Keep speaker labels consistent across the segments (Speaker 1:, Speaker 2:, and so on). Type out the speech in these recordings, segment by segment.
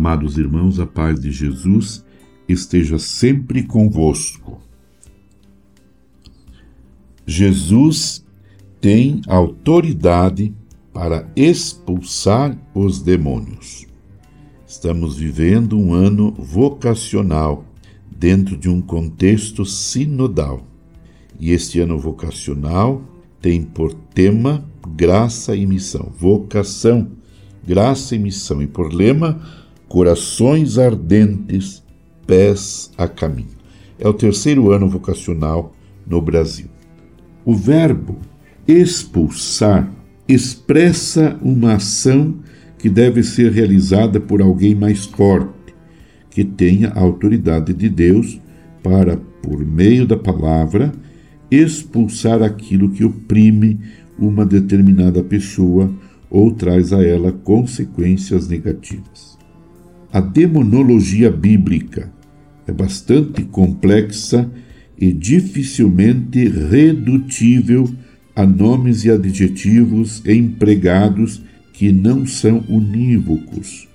Speaker 1: Amados irmãos, a paz de Jesus esteja sempre convosco. Jesus tem autoridade para expulsar os demônios. Estamos vivendo um ano vocacional dentro de um contexto sinodal. E este ano vocacional tem por tema graça e missão. Vocação, graça e missão. E por lema, corações ardentes, pés a caminho. É o terceiro ano vocacional no Brasil. O verbo expulsar expressa uma ação que deve ser realizada por alguém mais forte, que tenha a autoridade de Deus para, por meio da palavra, expulsar aquilo que oprime uma determinada pessoa ou traz a ela consequências negativas. A demonologia bíblica é bastante complexa e dificilmente redutível a nomes e adjetivos empregados que não são unívocos,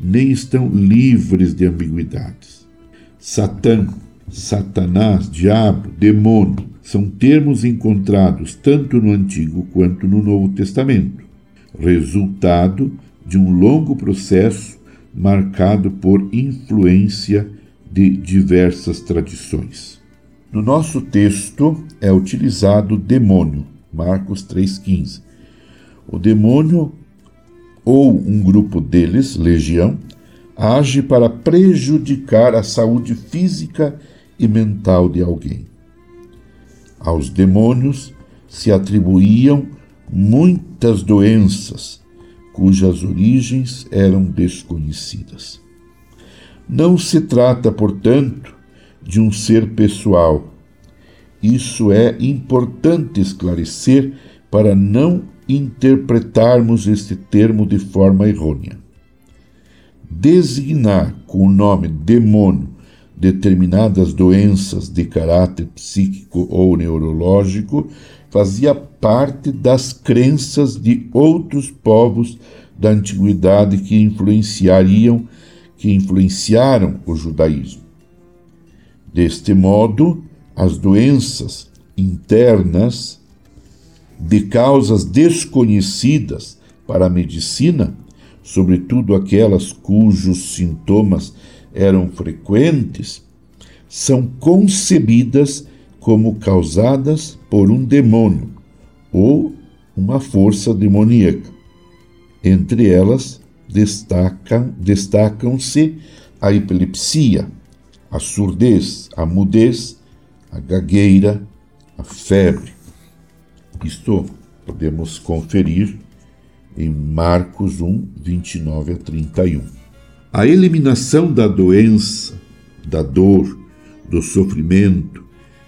Speaker 1: nem estão livres de ambiguidades. Satã, Satanás, diabo, demônio são termos encontrados tanto no Antigo quanto no Novo Testamento, resultado de um longo processo marcado por influência de diversas tradições. No nosso texto é utilizado demônio, Marcos 3,15. O demônio, ou um grupo deles, legião, age para prejudicar a saúde física e mental de alguém. Aos demônios se atribuíam muitas doenças cujas origens eram desconhecidas. Não se trata, portanto, de um ser pessoal. Isso é importante esclarecer para não interpretarmos este termo de forma errônea. Designar com o nome demônio determinadas doenças de caráter psíquico ou neurológico fazia parte das crenças de outros povos da antiguidade que influenciariam que influenciaram o judaísmo. Deste modo, as doenças internas de causas desconhecidas para a medicina, sobretudo aquelas cujos sintomas eram frequentes, são concebidas como causadas por um demônio ou uma força demoníaca. Entre elas destacam, destacam-se a epilepsia, a surdez, a mudez, a gagueira, a febre. Isto podemos conferir em Marcos 1, 29 a 31. A eliminação da doença, da dor, do sofrimento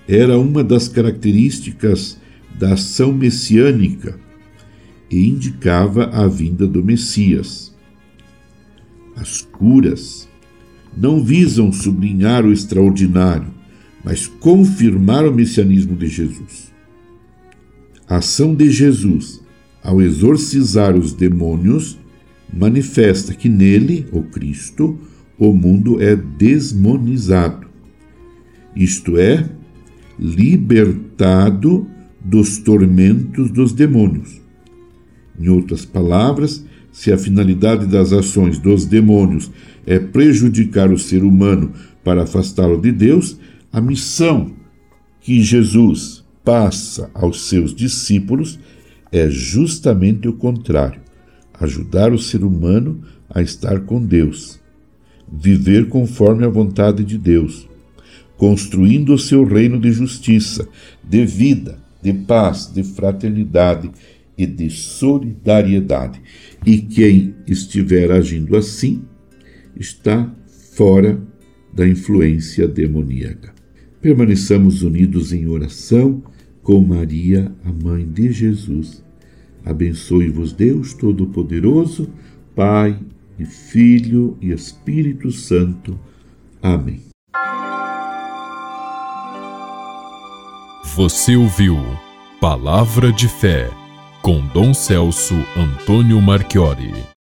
Speaker 1: era uma das características da ação messiânica e indicava a vinda do Messias. As curas não visam sublinhar o extraordinário, mas confirmar o messianismo de Jesus. A ação de Jesus ao exorcizar os demônios manifesta que nele, o Cristo, o mundo é desmonizado, isto é, libertado dos tormentos dos demônios. Em outras palavras, se a finalidade das ações dos demônios é prejudicar o ser humano para afastá-lo de Deus, a missão que Jesus passa aos seus discípulos é justamente o contrário: ajudar o ser humano a estar com Deus, viver conforme a vontade de Deus, construindo o seu reino de justiça, de vida, de paz, de fraternidade e de solidariedade. E quem estiver agindo assim está fora da influência demoníaca. Permaneçamos unidos em oração com Maria, a mãe de Jesus. Abençoe-vos Deus Todo-Poderoso, Pai e Filho e Espírito Santo. Amém.
Speaker 2: Você ouviu Palavra de Fé com Dom Celso Antônio Marchiori.